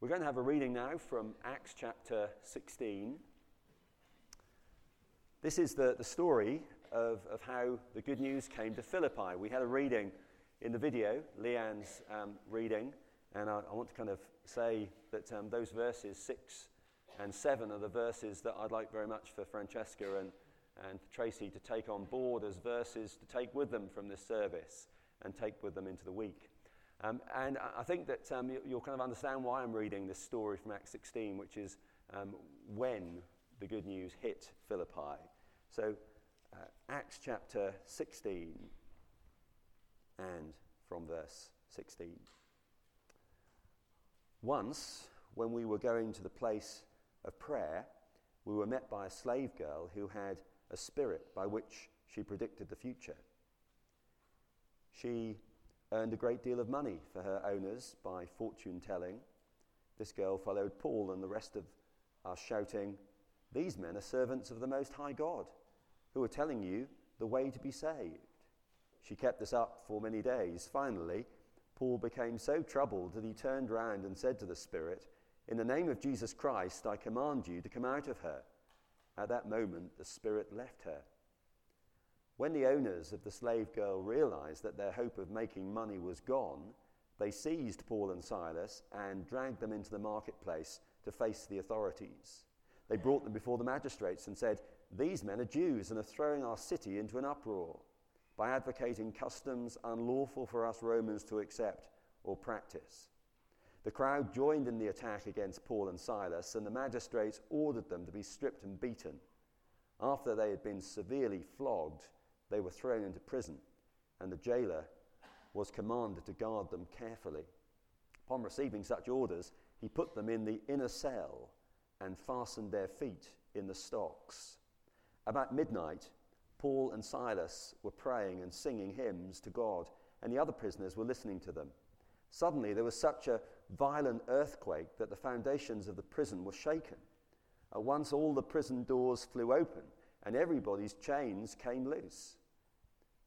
We're going to have a reading now from Acts chapter 16. This is the, the story of, of how the good news came to Philippi. We had a reading in the video, Leanne's um, reading, and I, I, want to kind of say that um, those verses, 6 and 7, are the verses that I'd like very much for Francesca and, and Tracy to take on board as verses to take with them from this service and take with them into the week. Um, and I think that um, you, will kind of understand why I'm reading this story from Acts 16, which is um, when the good news hit Philippi. So, uh, Acts chapter 16 and from verse 16. Once, when we were going to the place of prayer, we were met by a slave girl who had a spirit by which she predicted the future. She earned a great deal of money for her owners by fortune telling. This girl followed Paul and the rest of us, shouting, These men are servants of the Most High God, who are telling you the way to be saved. She kept this up for many days. Finally, Paul became so troubled that he turned round and said to the Spirit, In the name of Jesus Christ, I command you to come out of her. At that moment, the Spirit left her. When the owners of the slave girl realized that their hope of making money was gone, they seized Paul and Silas and dragged them into the marketplace to face the authorities. They brought them before the magistrates and said, These men are Jews and are throwing our city into an uproar by advocating customs unlawful for us Romans to accept or practice. The crowd joined in the attack against Paul and Silas, and the magistrates ordered them to be stripped and beaten. After they had been severely flogged, they were thrown into prison, and the jailer was commanded to guard them carefully. Upon receiving such orders, he put them in the inner cell and fastened their feet in the stocks. About midnight, Paul and Silas were praying and singing hymns to God, and the other prisoners were listening to them. Suddenly, there was such a violent earthquake that the foundations of the prison were shaken. At once, all the prison doors flew open, and everybody's chains came loose.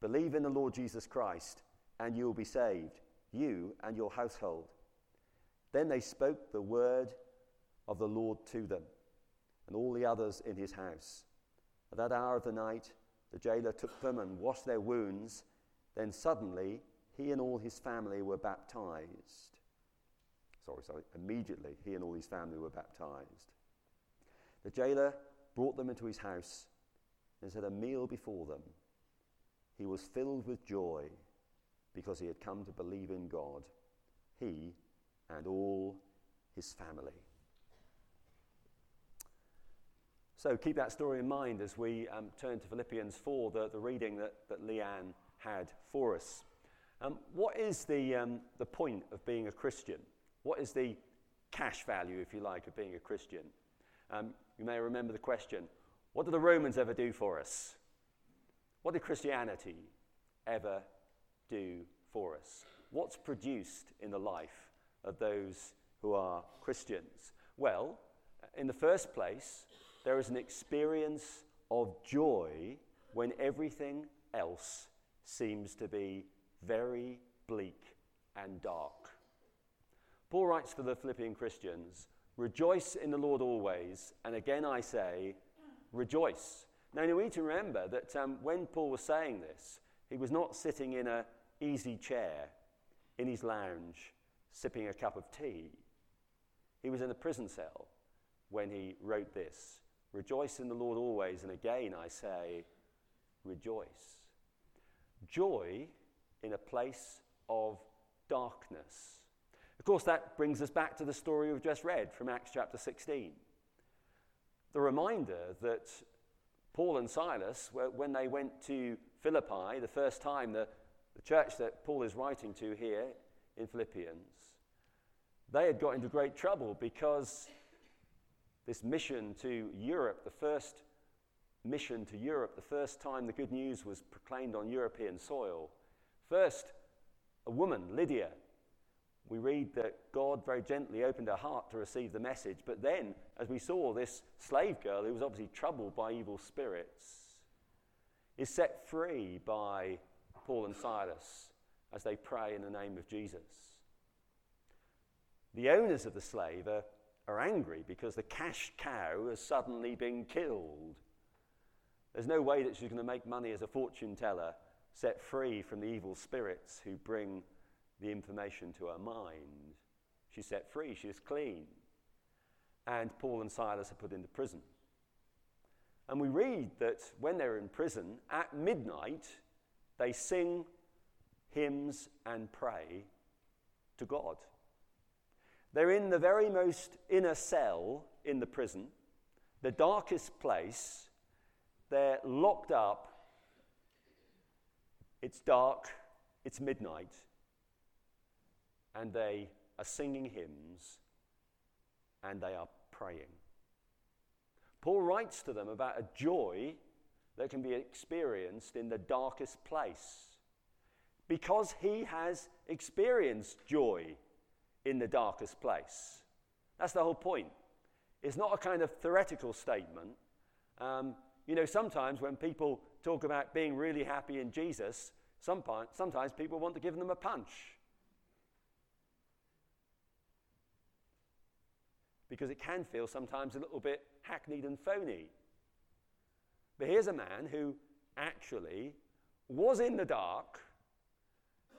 Believe in the Lord Jesus Christ, and you will be saved, you and your household. Then they spoke the word of the Lord to them, and all the others in his house. At that hour of the night, the jailer took them and washed their wounds. Then suddenly, he and all his family were baptized. Sorry, sorry, immediately, he and all his family were baptized. The jailer brought them into his house and set a meal before them he was filled with joy because he had come to believe in God, he and all his family. So keep that story in mind as we um, turn to Philippians 4, the, the reading that, that Leanne had for us. Um, what is the, um, the point of being a Christian? What is the cash value, if you like, of being a Christian? Um, you may remember the question what do the Romans ever do for us? What did Christianity ever do for us? What's produced in the life of those who are Christians? Well, in the first place, there is an experience of joy when everything else seems to be very bleak and dark. Paul writes to the Philippian Christians Rejoice in the Lord always, and again I say, rejoice. Now, you need to remember that um, when Paul was saying this, he was not sitting in an easy chair in his lounge sipping a cup of tea. He was in a prison cell when he wrote this Rejoice in the Lord always, and again I say, rejoice. Joy in a place of darkness. Of course, that brings us back to the story we've just read from Acts chapter 16. The reminder that Paul and Silas, when they went to Philippi, the first time, the, the church that Paul is writing to here in Philippians, they had got into great trouble because this mission to Europe, the first mission to Europe, the first time the good news was proclaimed on European soil, first a woman, Lydia, we read that God very gently opened her heart to receive the message. But then, as we saw, this slave girl, who was obviously troubled by evil spirits, is set free by Paul and Silas as they pray in the name of Jesus. The owners of the slave are, are angry because the cash cow has suddenly been killed. There's no way that she's going to make money as a fortune teller set free from the evil spirits who bring the information to her mind. She's set free, she is clean. And Paul and Silas are put into prison. And we read that when they're in prison, at midnight, they sing hymns and pray to God. They're in the very most inner cell in the prison, the darkest place. They're locked up. It's dark, it's midnight, and they are singing hymns and they are praying. Paul writes to them about a joy that can be experienced in the darkest place because he has experienced joy in the darkest place. That's the whole point. It's not a kind of theoretical statement. Um, you know, sometimes when people talk about being really happy in Jesus, sometimes people want to give them a punch. Because it can feel sometimes a little bit hackneyed and phony. But here's a man who actually was in the dark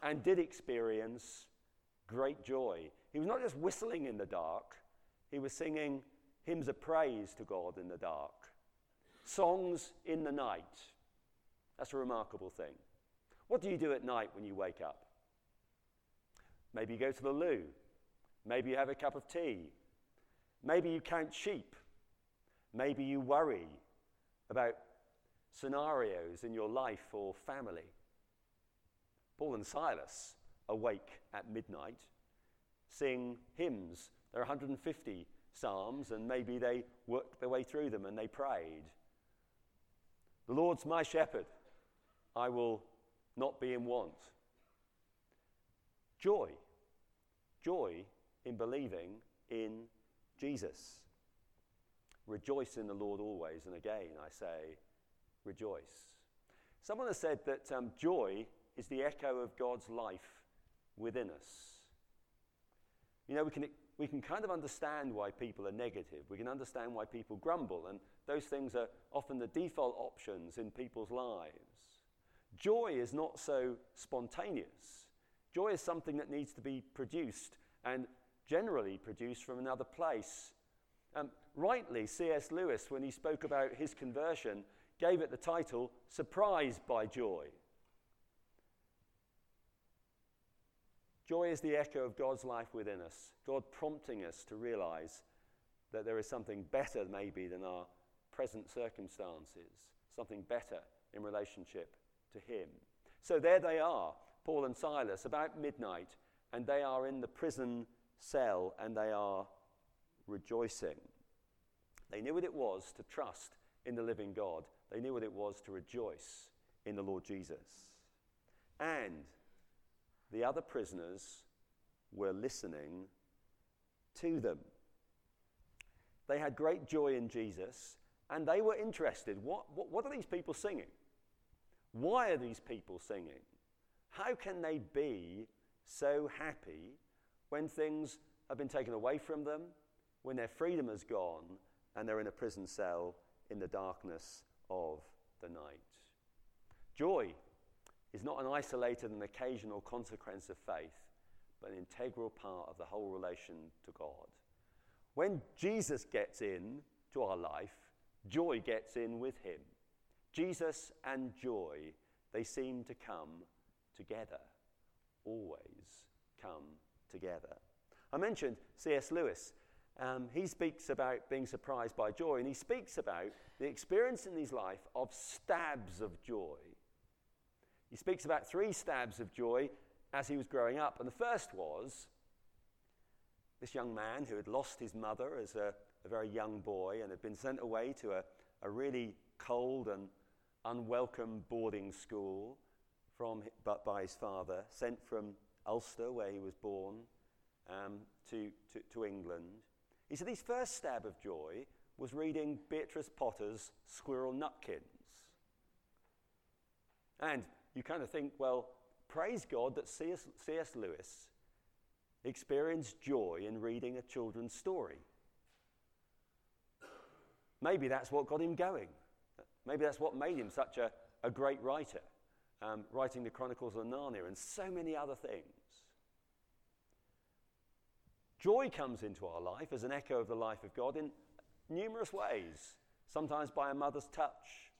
and did experience great joy. He was not just whistling in the dark, he was singing hymns of praise to God in the dark, songs in the night. That's a remarkable thing. What do you do at night when you wake up? Maybe you go to the loo. Maybe you have a cup of tea. Maybe you count sheep. Maybe you worry about scenarios in your life or family. Paul and Silas, awake at midnight, sing hymns. There are 150 psalms, and maybe they worked their way through them and they prayed. The Lord's my shepherd, I will not be in want. Joy, joy in believing in Jesus. Rejoice in the Lord always. And again, I say, rejoice. Someone has said that um, joy is the echo of God's life within us. You know, we can, we can kind of understand why people are negative. We can understand why people grumble, and those things are often the default options in people's lives. Joy is not so spontaneous. Joy is something that needs to be produced and generally produced from another place. Um, rightly, C.S. Lewis, when he spoke about his conversion, gave it the title Surprised by Joy. Joy is the echo of God's life within us, God prompting us to realize that there is something better, maybe, than our present circumstances, something better in relationship to Him. So there they are, Paul and Silas, about midnight, and they are in the prison cell and they are rejoicing. They knew what it was to trust in the living God, they knew what it was to rejoice in the Lord Jesus. And the other prisoners were listening to them. They had great joy in Jesus and they were interested. What, what, what, are these people singing? Why are these people singing? How can they be so happy when things have been taken away from them, when their freedom has gone, and they're in a prison cell in the darkness of the night? Joy is not an isolated and occasional consequence of faith, but an integral part of the whole relation to God. When Jesus gets in to our life, joy gets in with him. Jesus and joy, they seem to come together, always come together. I mentioned C.S. Lewis. Um, he speaks about being surprised by joy, and he speaks about the experience in his life of stabs of joy. He speaks about three stabs of joy as he was growing up. And the first was this young man who had lost his mother as a, a very young boy and had been sent away to a, a really cold and unwelcome boarding school from, but by his father, sent from Ulster, where he was born, um, to, to, to England. He said his first stab of joy was reading Beatrix Potter's Squirrel Nutkins. And you kind of think, well, praise God that C.S. C.S. Lewis experienced joy in reading a children's story. Maybe that's what got him going. Maybe that's what made him such a, a great writer, um, writing the Chronicles of Narnia and so many other things. Joy comes into our life as an echo of the life of God in numerous ways, sometimes by a mother's touch,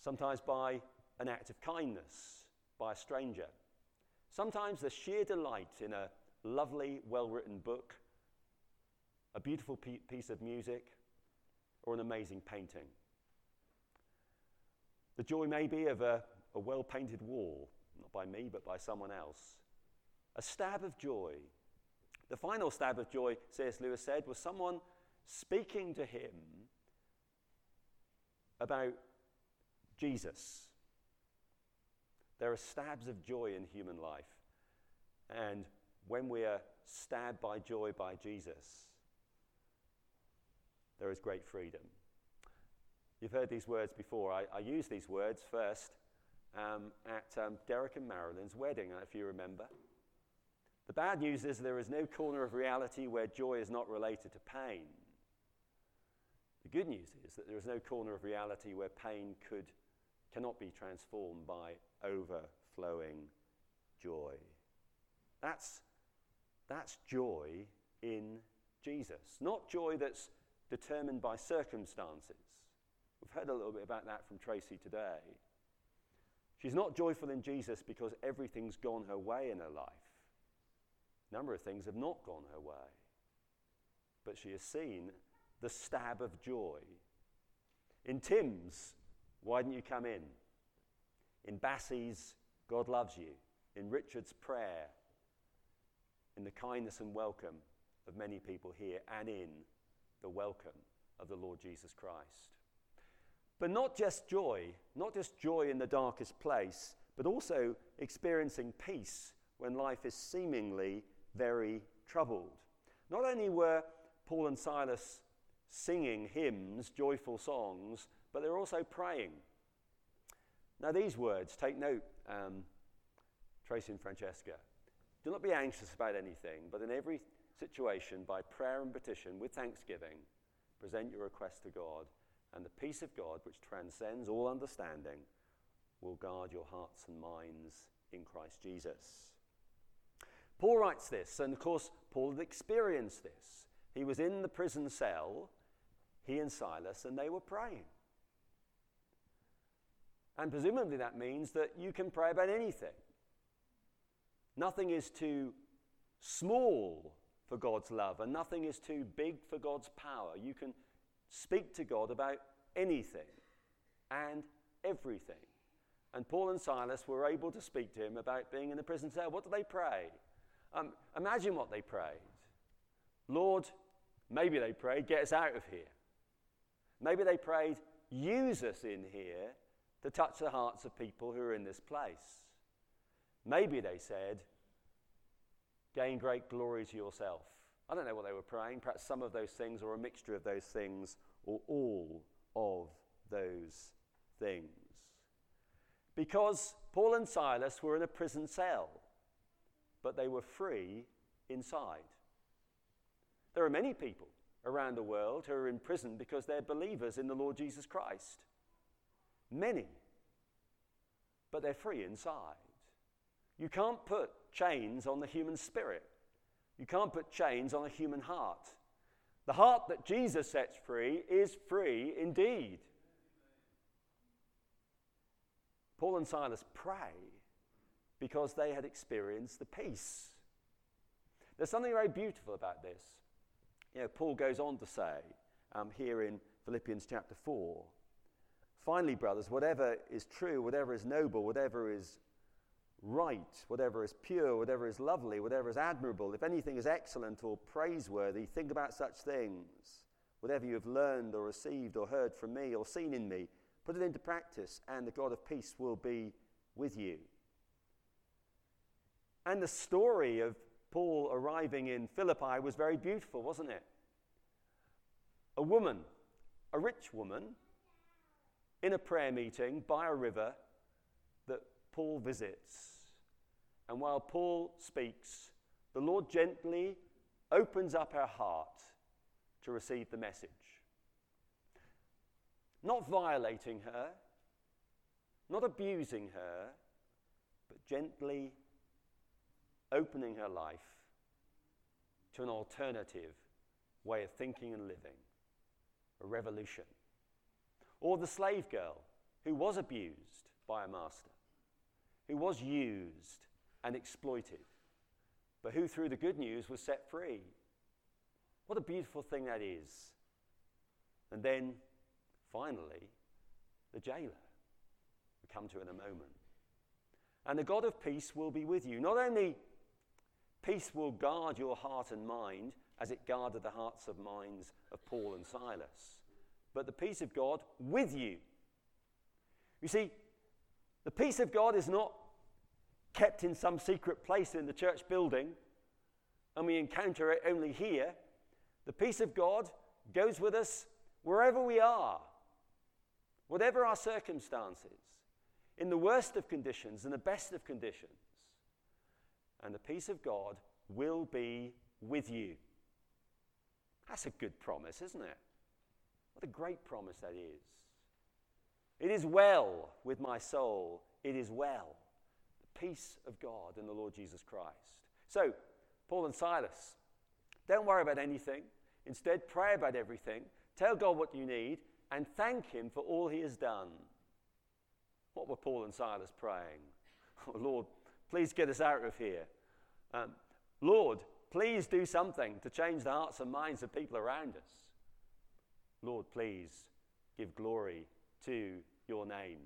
sometimes by an act of kindness by a stranger, sometimes the sheer delight in a lovely, well written book, a beautiful piece of music, or an amazing painting. The joy may be of a, a well painted wall, not by me, but by someone else. A stab of joy. The final stab of joy, C.S. Lewis said, was someone speaking to him about Jesus. There are stabs of joy in human life. And when we are stabbed by joy by Jesus, there is great freedom. You've heard these words before. I, I used these words first um, at um, Derek and Marilyn's wedding, if you remember. The bad news is there is no corner of reality where joy is not related to pain. The good news is that there is no corner of reality where pain could, cannot be transformed by overflowing joy. That's, that's joy in Jesus, not joy that's determined by circumstances. We've heard a little bit about that from Tracy today. She's not joyful in Jesus because everything's gone her way in her life. A number of things have not gone her way. But she has seen the stab of joy. In Tim's, why didn't you come in? In Bassie's, God loves you. In Richard's prayer, in the kindness and welcome of many people here, and in the welcome of the Lord Jesus Christ. But not just joy, not just joy in the darkest place, but also experiencing peace when life is seemingly very troubled. Not only were Paul and Silas singing hymns, joyful songs, but they're also praying. Now, these words, take note, um, Tracy and Francesca. Do not be anxious about anything, but in every situation, by prayer and petition, with thanksgiving, present your request to God, and the peace of God, which transcends all understanding, will guard your hearts and minds in Christ Jesus. Paul writes this, and of course, Paul had experienced this. He was in the prison cell, he and Silas, and they were praying. And presumably that means that you can pray about anything. Nothing is too small for God's love, and nothing is too big for God's power. You can speak to God about anything and everything. And Paul and Silas were able to speak to him about being in the prison cell. What did they pray? Um, imagine what they prayed. Lord, maybe they prayed, get us out of here. Maybe they prayed, use us in here to touch the hearts of people who are in this place. Maybe they said, gain great glory to yourself. I don't know what they were praying, perhaps some of those things, or a mixture of those things, or all of those things. Because Paul and Silas were in a prison cell, but they were free inside. There are many people around the world who are in prison because they're believers in the Lord Jesus Christ. Many. But they're free inside. You can't put chains on the human spirit. You can't put chains on a human heart. The heart that Jesus sets free is free indeed. Paul and Silas pray because they had experienced the peace. There's something very beautiful about this. You know, Paul goes on to say um, here in Philippians chapter 4 Finally, brothers, whatever is true, whatever is noble, whatever is right, whatever is pure, whatever is lovely, whatever is admirable, if anything is excellent or praiseworthy, think about such things. Whatever you have learned or received or heard from me or seen in me, put it into practice, and the God of peace will be with you. And the story of Paul arriving in Philippi was very beautiful, wasn't it? A woman, a rich woman, in a prayer meeting by a river that Paul visits. And while Paul speaks, the Lord gently opens up her heart to receive the message. Not violating her, not abusing her, but gently opening her life to an alternative way of thinking and living, a revolution. Or the slave girl who was abused by a master, who was used and exploited, but who, through the good news, was set free. What a beautiful thing that is. And then, finally, the jailer. We come to in a moment. And the God of peace will be with you. Not only peace will guard your heart and mind as it guarded the hearts and minds of Paul and Silas, but the peace of God with you. You see, the peace of God is not kept in some secret place in the church building and we encounter it only here. The peace of God goes with us wherever we are, whatever our circumstances, in the worst of conditions and the best of conditions. And the peace of God will be with you. That's a good promise, isn't it? What a great promise that is. It is well with my soul. It is well. Peace of God in the Lord Jesus Christ. So, Paul and Silas, don't worry about anything. Instead, pray about everything. Tell God what you need and thank Him for all He has done. What were Paul and Silas praying? Oh, Lord, please get us out of here. Um, Lord, please do something to change the hearts and minds of people around us. Lord, please give glory to your name.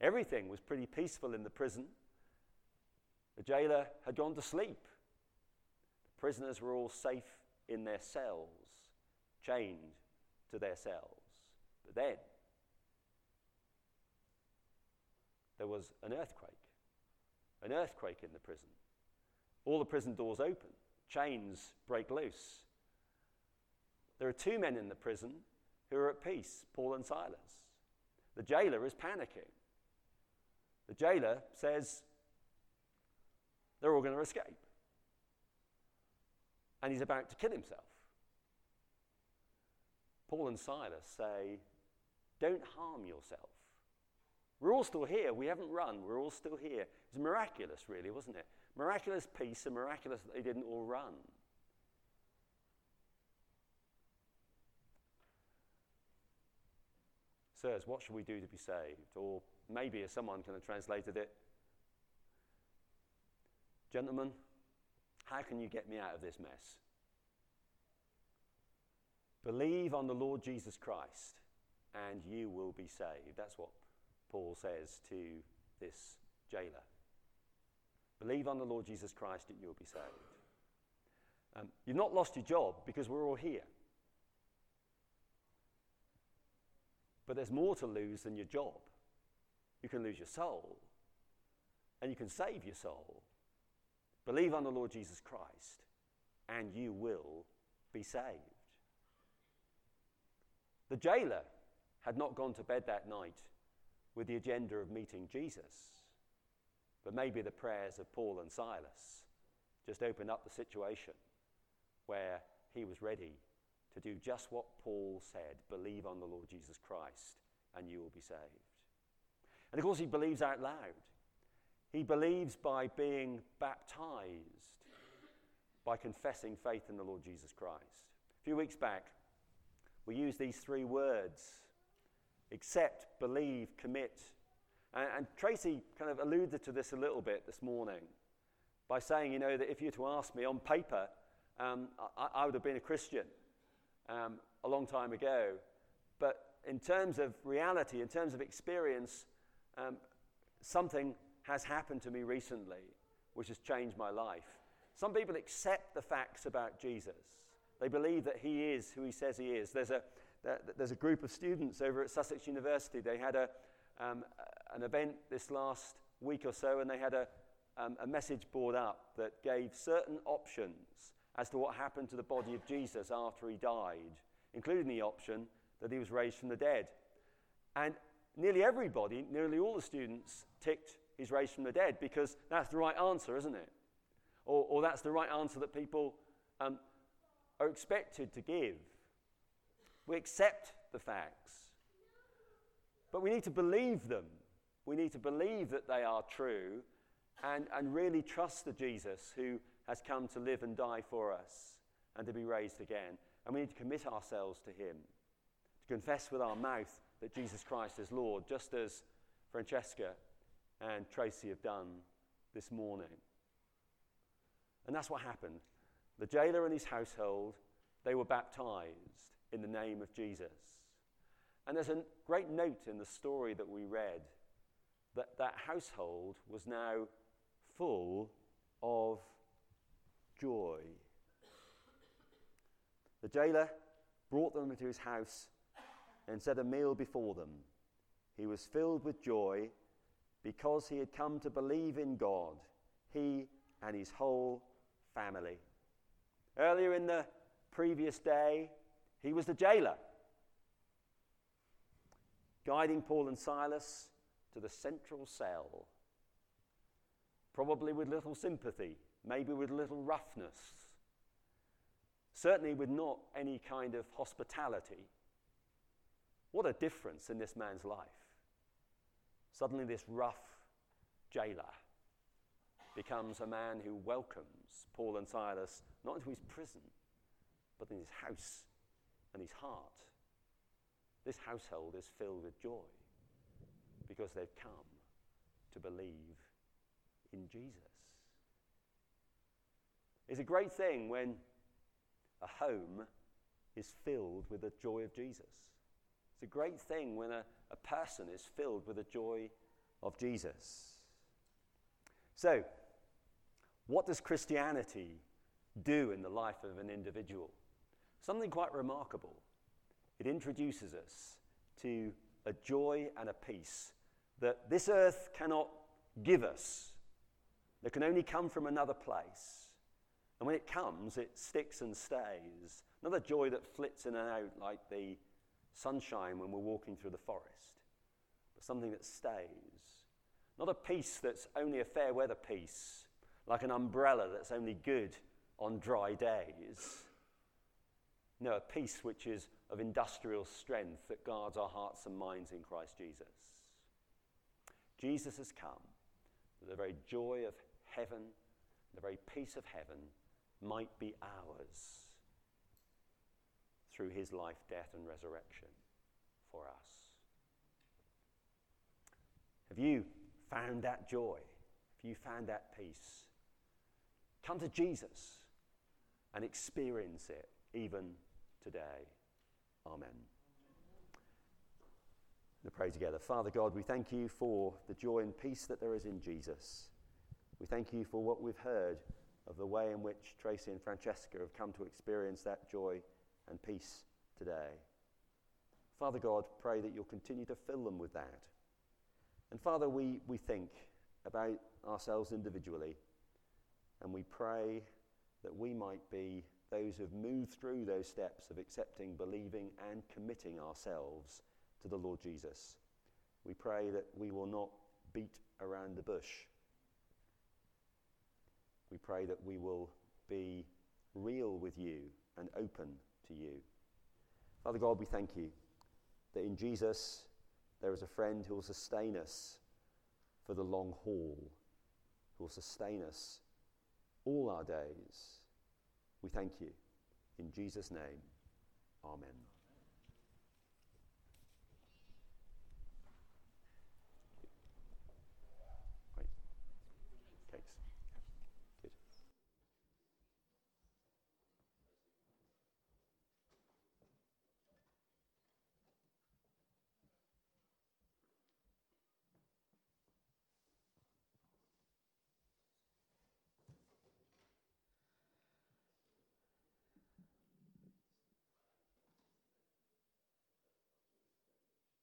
Everything was pretty peaceful in the prison. The jailer had gone to sleep. The prisoners were all safe in their cells, chained to their cells. But then there was an earthquake, an earthquake in the prison. All the prison doors open, chains break loose. There are two men in the prison who are at peace, Paul and Silas. The jailer is panicking. The jailer says they're all going to escape. And he's about to kill himself. Paul and Silas say, Don't harm yourself. We're all still here. We haven't run. We're all still here. It's miraculous, really, wasn't it? Miraculous peace and miraculous that they didn't all run. Sirs, what should we do to be saved? Or maybe, as someone kind of translated it, Gentlemen, how can you get me out of this mess? Believe on the Lord Jesus Christ and you will be saved. That's what Paul says to this jailer. Believe on the Lord Jesus Christ and you'll be saved. Um, you've not lost your job because we're all here. But there's more to lose than your job. You can lose your soul, and you can save your soul. Believe on the Lord Jesus Christ, and you will be saved. The jailer had not gone to bed that night with the agenda of meeting Jesus, but maybe the prayers of Paul and Silas just opened up the situation where he was ready to do just what Paul said believe on the Lord Jesus Christ, and you will be saved. And of course, he believes out loud. He believes by being baptized, by confessing faith in the Lord Jesus Christ. A few weeks back, we used these three words accept, believe, commit. And, and, Tracy kind of alluded to this a little bit this morning by saying, you know, that if you were to ask me on paper, um, I, I, would have been a Christian um, a long time ago. But in terms of reality, in terms of experience, um, something has happened to me recently, which has changed my life. Some people accept the facts about Jesus. They believe that he is who he says he is. There's a, there's a group of students over at Sussex University. They had a, um, an event this last week or so, and they had a, um, a message board up that gave certain options as to what happened to the body of Jesus after he died, including the option that he was raised from the dead. And nearly everybody, nearly all the students, ticked he's raised from the dead because that's the right answer, isn't it? Or, or that's the right answer that people um, are expected to give. We accept the facts, but we need to believe them. We need to believe that they are true and, and really trust the Jesus who has come to live and die for us and to be raised again. And we need to commit ourselves to him, to confess with our mouth that Jesus Christ is Lord, just as Francesca and Tracy have done this morning. And that's what happened. The jailer and his household, they were baptized in the name of Jesus. And there's a great note in the story that we read that that household was now full of joy. The jailer brought them into his house and set a meal before them. He was filled with joy because he had come to believe in God, he and his whole family. Earlier in the previous day, he was the jailer, guiding Paul and Silas to the central cell, probably with little sympathy, maybe with little roughness, certainly with not any kind of hospitality. What a difference in this man's life. Suddenly, this rough jailer becomes a man who welcomes Paul and Silas not into his prison, but in his house and his heart. This household is filled with joy because they've come to believe in Jesus. It's a great thing when a home is filled with the joy of Jesus. It's a great thing when a, a person is filled with the joy of Jesus. So, what does Christianity do in the life of an individual? Something quite remarkable. It introduces us to a joy and a peace that this earth cannot give us, that can only come from another place. And when it comes, it sticks and stays. Another joy that flits in and out like the sunshine when we're walking through the forest, but something that stays. Not a peace that's only a fair weather peace, like an umbrella that's only good on dry days. No, a peace which is of industrial strength that guards our hearts and minds in Christ Jesus. Jesus has come that the very joy of heaven, the very peace of heaven, might be ours through his life, death, and resurrection for us. Have you found that joy? Have you found that peace? Come to Jesus and experience it even today. Amen. Let's pray together. Father God, we thank you for the joy and peace that there is in Jesus. We thank you for what we've heard of the way in which Tracy and Francesca have come to experience that joy and peace today. Father God, pray that you'll continue to fill them with that. And Father, we, we think about ourselves individually, and we pray that we might be those who've moved through those steps of accepting, believing, and committing ourselves to the Lord Jesus. We pray that we will not beat around the bush. We pray that we will be real with you and open to you. Father God, we thank you that in Jesus there is a friend who will sustain us for the long haul, who will sustain us all our days. We thank you. In Jesus' name, amen.